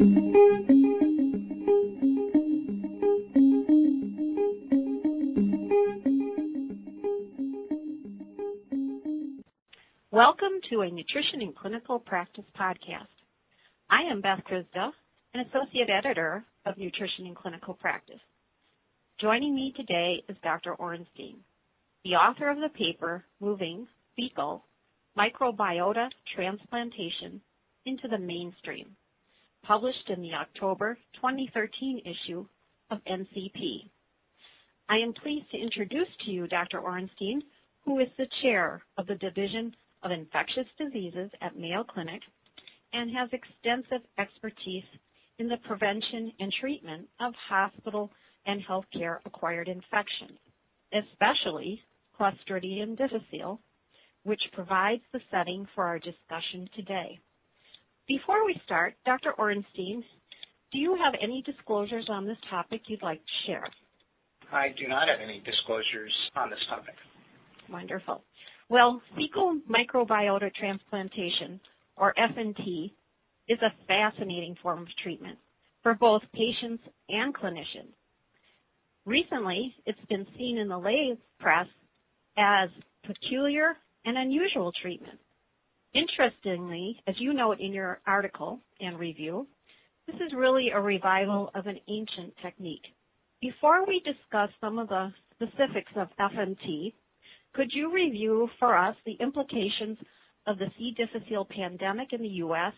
Welcome to a Nutrition in Clinical Practice podcast. I am Beth Krizda, an Associate Editor of Nutrition in Clinical Practice. Joining me today is Dr. Orenstein, the author of the paper, Moving Fecal Microbiota Transplantation into the Mainstream, published in the October 2013 issue of NCP. I am pleased to introduce to you Dr. Orenstein, who is the chair of the Division of Infectious Diseases at Mayo Clinic and has extensive expertise in the prevention and treatment of hospital and healthcare acquired infections, especially Clostridium difficile, which provides the setting for our discussion today. Before we start, Dr. Orenstein, do you have any disclosures on this topic you'd like to share? I do not have any disclosures on this topic. Wonderful. Well, fecal microbiota transplantation, or FMT, is a fascinating form of treatment for both patients and clinicians. Recently, it's been seen in the lay press as peculiar and unusual treatment. Interestingly, as you note in your article and review, this is really a revival of an ancient technique. Before we discuss some of the specifics of FMT, could you review for us the implications of the C. difficile pandemic in the U.S.,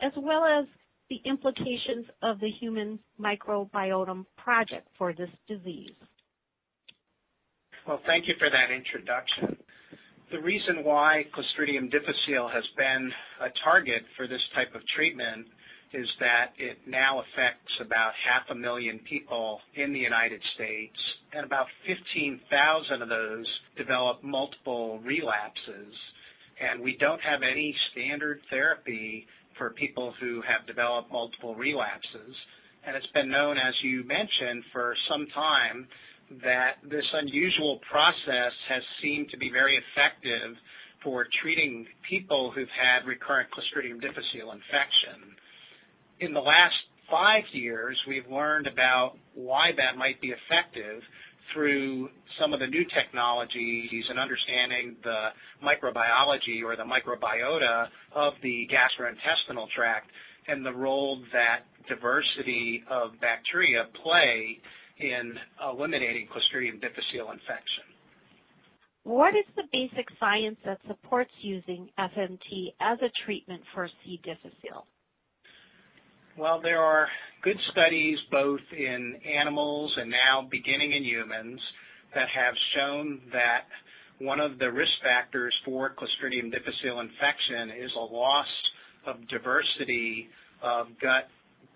as well as the implications of the Human Microbiome Project for this disease? Well, thank you for that introduction. The reason why Clostridium difficile has been a target for this type of treatment is that it now affects about half a million people in the United States, and about 15,000 of those develop multiple relapses. And we don't have any standard therapy for people who have developed multiple relapses. And it's been known, as you mentioned, for some time that this unusual process has seemed to be very effective for treating people who've had recurrent Clostridium difficile infection. In the last five years, we've learned about why that might be effective through some of the new technologies and understanding the microbiology or the microbiota of the gastrointestinal tract and the role that diversity of bacteria play in eliminating Clostridium difficile infection. What is the basic science that supports using FMT as a treatment for C. difficile? Well, there are good studies both in animals and now beginning in humans that have shown that one of the risk factors for Clostridium difficile infection is a loss of diversity of gut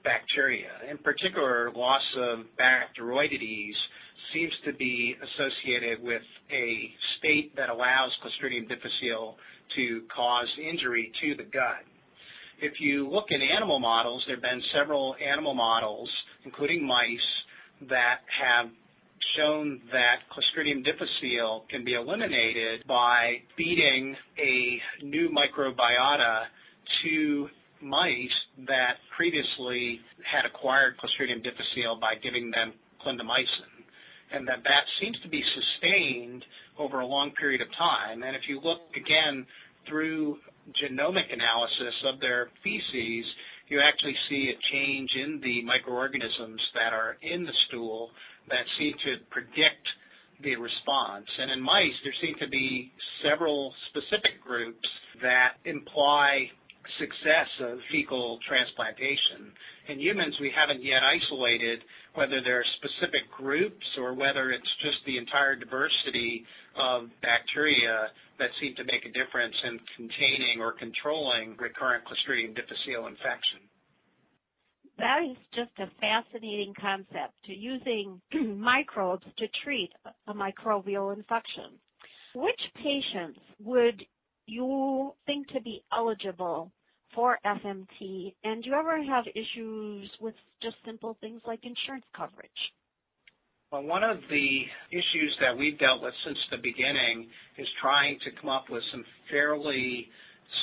bacteria. In particular, loss of Bacteroidetes seems to be associated with a state that allows Clostridium difficile to cause injury to the gut. If you look in animal models, there have been several animal models, including mice, that have shown that Clostridium difficile can be eliminated by feeding a new microbiota to mice that previously had acquired Clostridium difficile by giving them clindamycin. And that that seems to be sustained over a long period of time. And if you look again through genomic analysis of their feces, you actually see a change in the microorganisms that are in the stool that seem to predict the response. And in mice, there seem to be several specific groups that imply success of fecal transplantation. In humans, we haven't yet isolated whether there are specific groups or whether it's just the entire diversity of bacteria that seem to make a difference in containing or controlling recurrent Clostridium difficile infection. That is just a fascinating concept to using microbes to treat a microbial infection. Which patients would you think to be eligible for FMT? And do you ever have issues with just simple things like insurance coverage? Well, one of the issues that we've dealt with since the beginning is trying to come up with some fairly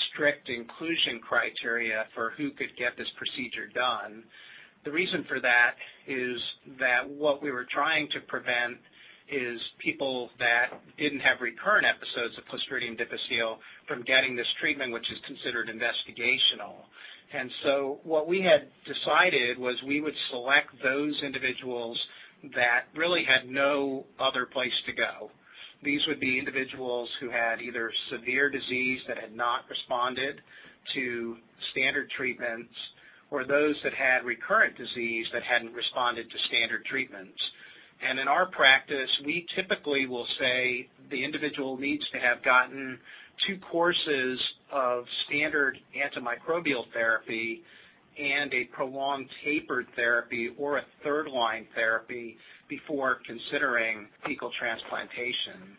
strict inclusion criteria for who could get this procedure done. The reason for that is that what we were trying to prevent is people that didn't have recurrent episodes of Clostridium difficile from getting this treatment, which is considered investigational. And so what we had decided was we would select those individuals that really had no other place to go. These would be individuals who had either severe disease that had not responded to standard treatments or those that had recurrent disease that hadn't responded to standard treatments. And in our practice, we typically will say the individual needs to have gotten two courses of standard antimicrobial therapy and a prolonged tapered therapy or a third line therapy before considering fecal transplantation.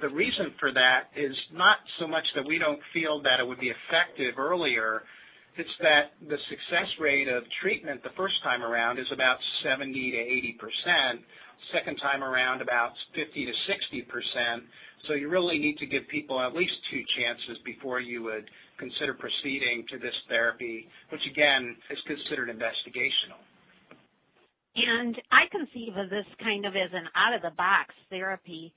The reason for that is not so much that we don't feel that it would be effective earlier, it's that the success rate of treatment the first time around is about 70 to 80 percent, second time around about 50 to 60 percent. So you really need to give people at least two chances before you would consider proceeding to this therapy, which again is considered investigational. And I conceive of this kind of as an out of the box therapy.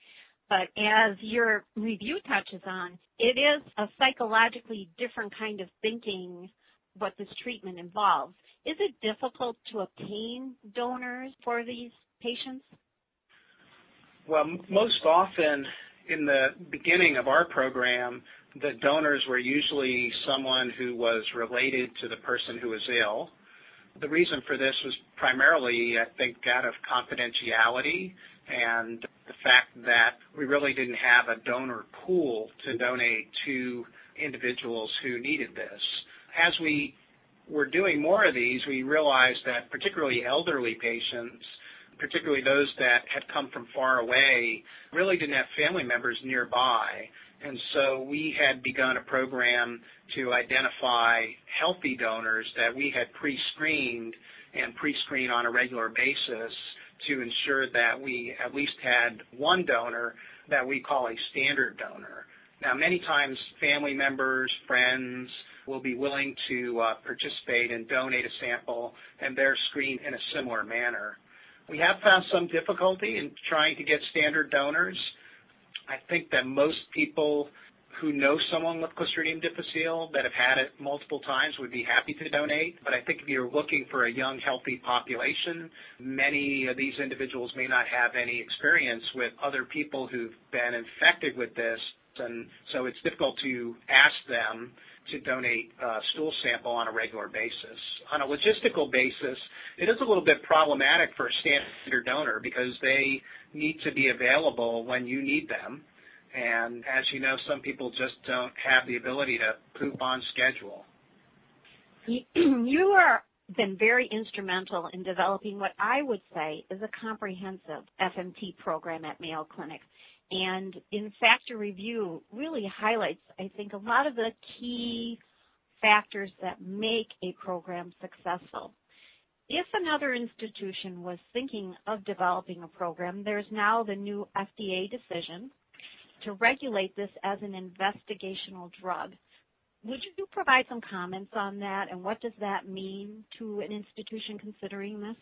But as your review touches on, it is a psychologically different kind of thinking what this treatment involves. Is it difficult to obtain donors for these patients? Well, most often in the beginning of our program, the donors were usually someone who was related to the person who was ill. The reason for this was primarily, I think, out of confidentiality and the fact that we really didn't have a donor pool to donate to individuals who needed this. As we were doing more of these, we realized that particularly elderly patients particularly those that had come from far away, really didn't have family members nearby. And so we had begun a program to identify healthy donors that we had pre-screened and pre-screen on a regular basis to ensure that we at least had one donor that we call a standard donor. Now, many times family members, friends will be willing to uh, participate and donate a sample, and they're screened in a similar manner. We have found some difficulty in trying to get standard donors. I think that most people who know someone with Clostridium difficile that have had it multiple times would be happy to donate. But I think if you're looking for a young, healthy population, many of these individuals may not have any experience with other people who've been infected with this. And so it's difficult to ask them to donate a stool sample on a regular basis. On a logistical basis, it is a little bit problematic for a standard donor because they need to be available when you need them. And as you know, some people just don't have the ability to poop on schedule. You are been very instrumental in developing what I would say is a comprehensive FMT program at Mayo Clinic. And in factor review really highlights, I think, a lot of the key factors that make a program successful. If another institution was thinking of developing a program, there's now the new FDA decision to regulate this as an investigational drug. Would you provide some comments on that and what does that mean to an institution considering this?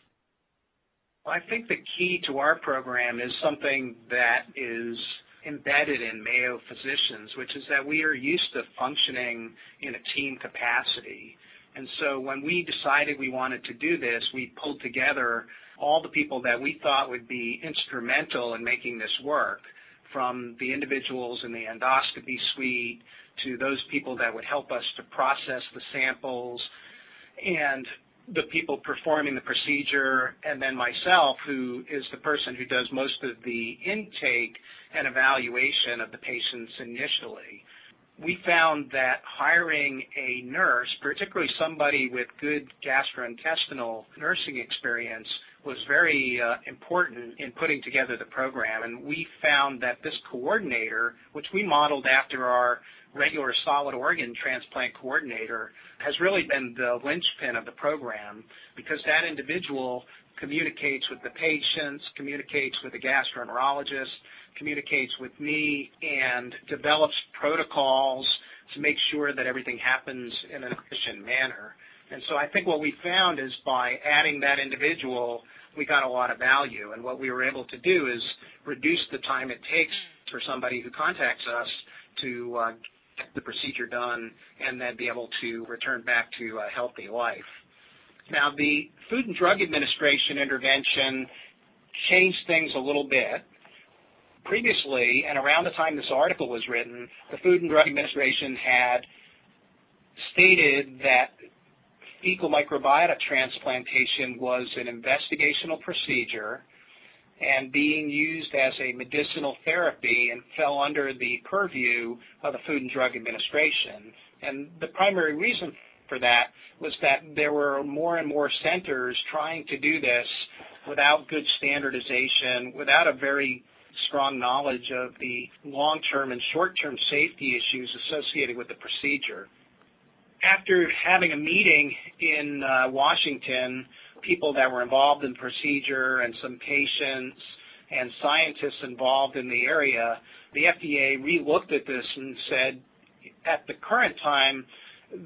I think the key to our program is something that is embedded in Mayo physicians, which is that we are used to functioning in a team capacity. And so when we decided we wanted to do this, we pulled together all the people that we thought would be instrumental in making this work, from the individuals in the endoscopy suite to those people that would help us to process the samples and the people performing the procedure, and then myself, who is the person who does most of the intake and evaluation of the patients initially. We found that hiring a nurse, particularly somebody with good gastrointestinal nursing experience, was very uh, important in putting together the program. And we found that this coordinator, which we modeled after our regular solid organ transplant coordinator, has really been the linchpin of the program because that individual communicates with the patients, communicates with the gastroenterologist, communicates with me, and develops protocols to make sure that everything happens in an efficient manner. And so I think what we found is by adding that individual, we got a lot of value. And what we were able to do is reduce the time it takes for somebody who contacts us to uh, the procedure done and then be able to return back to a healthy life. Now, the Food and Drug Administration intervention changed things a little bit. Previously, and around the time this article was written, the Food and Drug Administration had stated that fecal microbiota transplantation was an investigational procedure and being used as a medicinal therapy and fell under the purview of the Food and Drug Administration. And the primary reason for that was that there were more and more centers trying to do this without good standardization, without a very strong knowledge of the long-term and short-term safety issues associated with the procedure. After having a meeting in uh, Washington people that were involved in procedure and some patients and scientists involved in the area, the FDA re-looked at this and said, at the current time,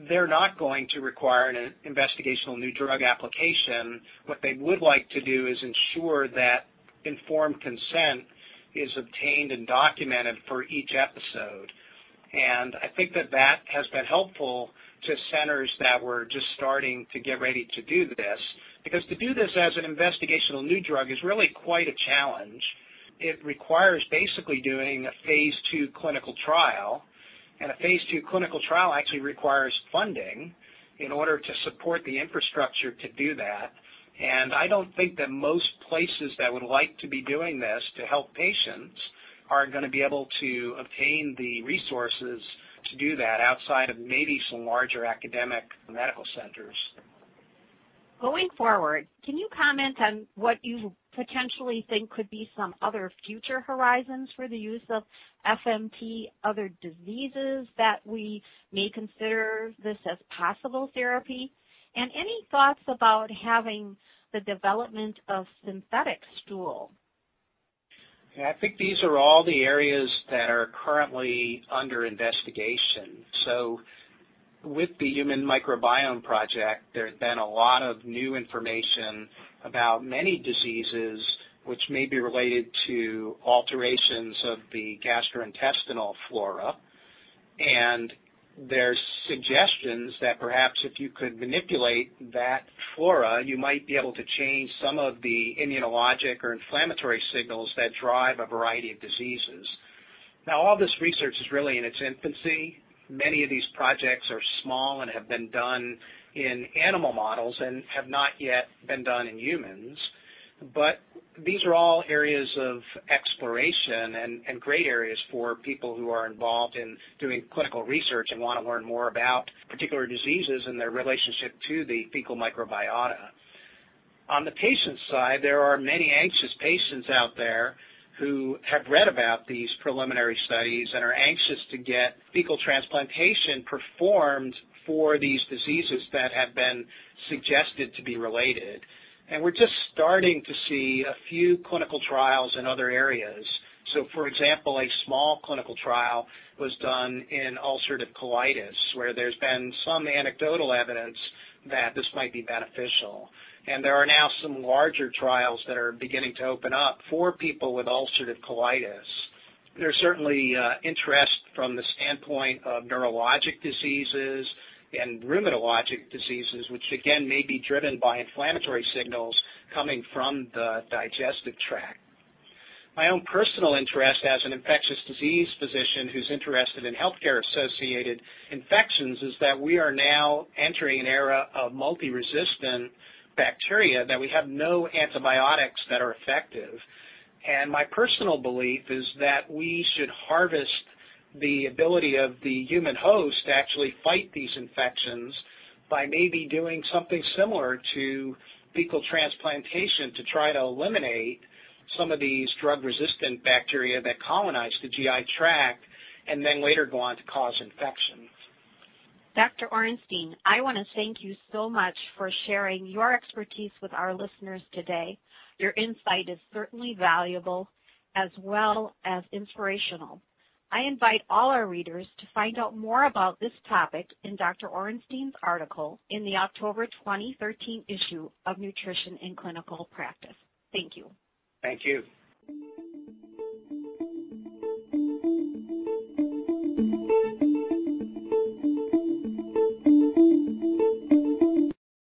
they're not going to require an investigational new drug application. What they would like to do is ensure that informed consent is obtained and documented for each episode. And I think that that has been helpful to centers that were just starting to get ready to do this because to do this as an investigational new drug is really quite a challenge. It requires basically doing a phase two clinical trial, and a phase two clinical trial actually requires funding in order to support the infrastructure to do that. And I don't think that most places that would like to be doing this to help patients are going to be able to obtain the resources to do that outside of maybe some larger academic medical centers. Going forward, can you comment on what you potentially think could be some other future horizons for the use of FMT, other diseases that we may consider this as possible therapy? And any thoughts about having the development of synthetic stool? I think these are all the areas that are currently under investigation. With the Human Microbiome Project, there's been a lot of new information about many diseases which may be related to alterations of the gastrointestinal flora. And there's suggestions that perhaps if you could manipulate that flora, you might be able to change some of the immunologic or inflammatory signals that drive a variety of diseases. Now, all this research is really in its infancy, many of these projects are small and have been done in animal models and have not yet been done in humans. But these are all areas of exploration and, and, great areas for people who are involved in doing clinical research and want to learn more about particular diseases and their relationship to the fecal microbiota. On the patient side, there are many anxious patients out there who have read about these preliminary studies and are anxious to get fecal transplantation performed for these diseases that have been suggested to be related. And we're just starting to see a few clinical trials in other areas. So, for example, a small clinical trial was done in ulcerative colitis, where there's been some anecdotal evidence that this might be beneficial there are now some larger trials that are beginning to open up for people with ulcerative colitis. There's certainly uh, interest from the standpoint of neurologic diseases and rheumatologic diseases, which again may be driven by inflammatory signals coming from the digestive tract. My own personal interest as an infectious disease physician who's interested in healthcare associated infections is that we are now entering an era of multi-resistant bacteria that we have no antibiotics that are effective. And my personal belief is that we should harvest the ability of the human host to actually fight these infections by maybe doing something similar to fecal transplantation to try to eliminate some of these drug-resistant bacteria that colonize the GI tract and then later go on to cause infection. Dr. Orenstein, I want to thank you so much for sharing your expertise with our listeners today. Your insight is certainly valuable as well as inspirational. I invite all our readers to find out more about this topic in Dr. Orenstein's article in the October 2013 issue of Nutrition in Clinical Practice. Thank you. Thank you.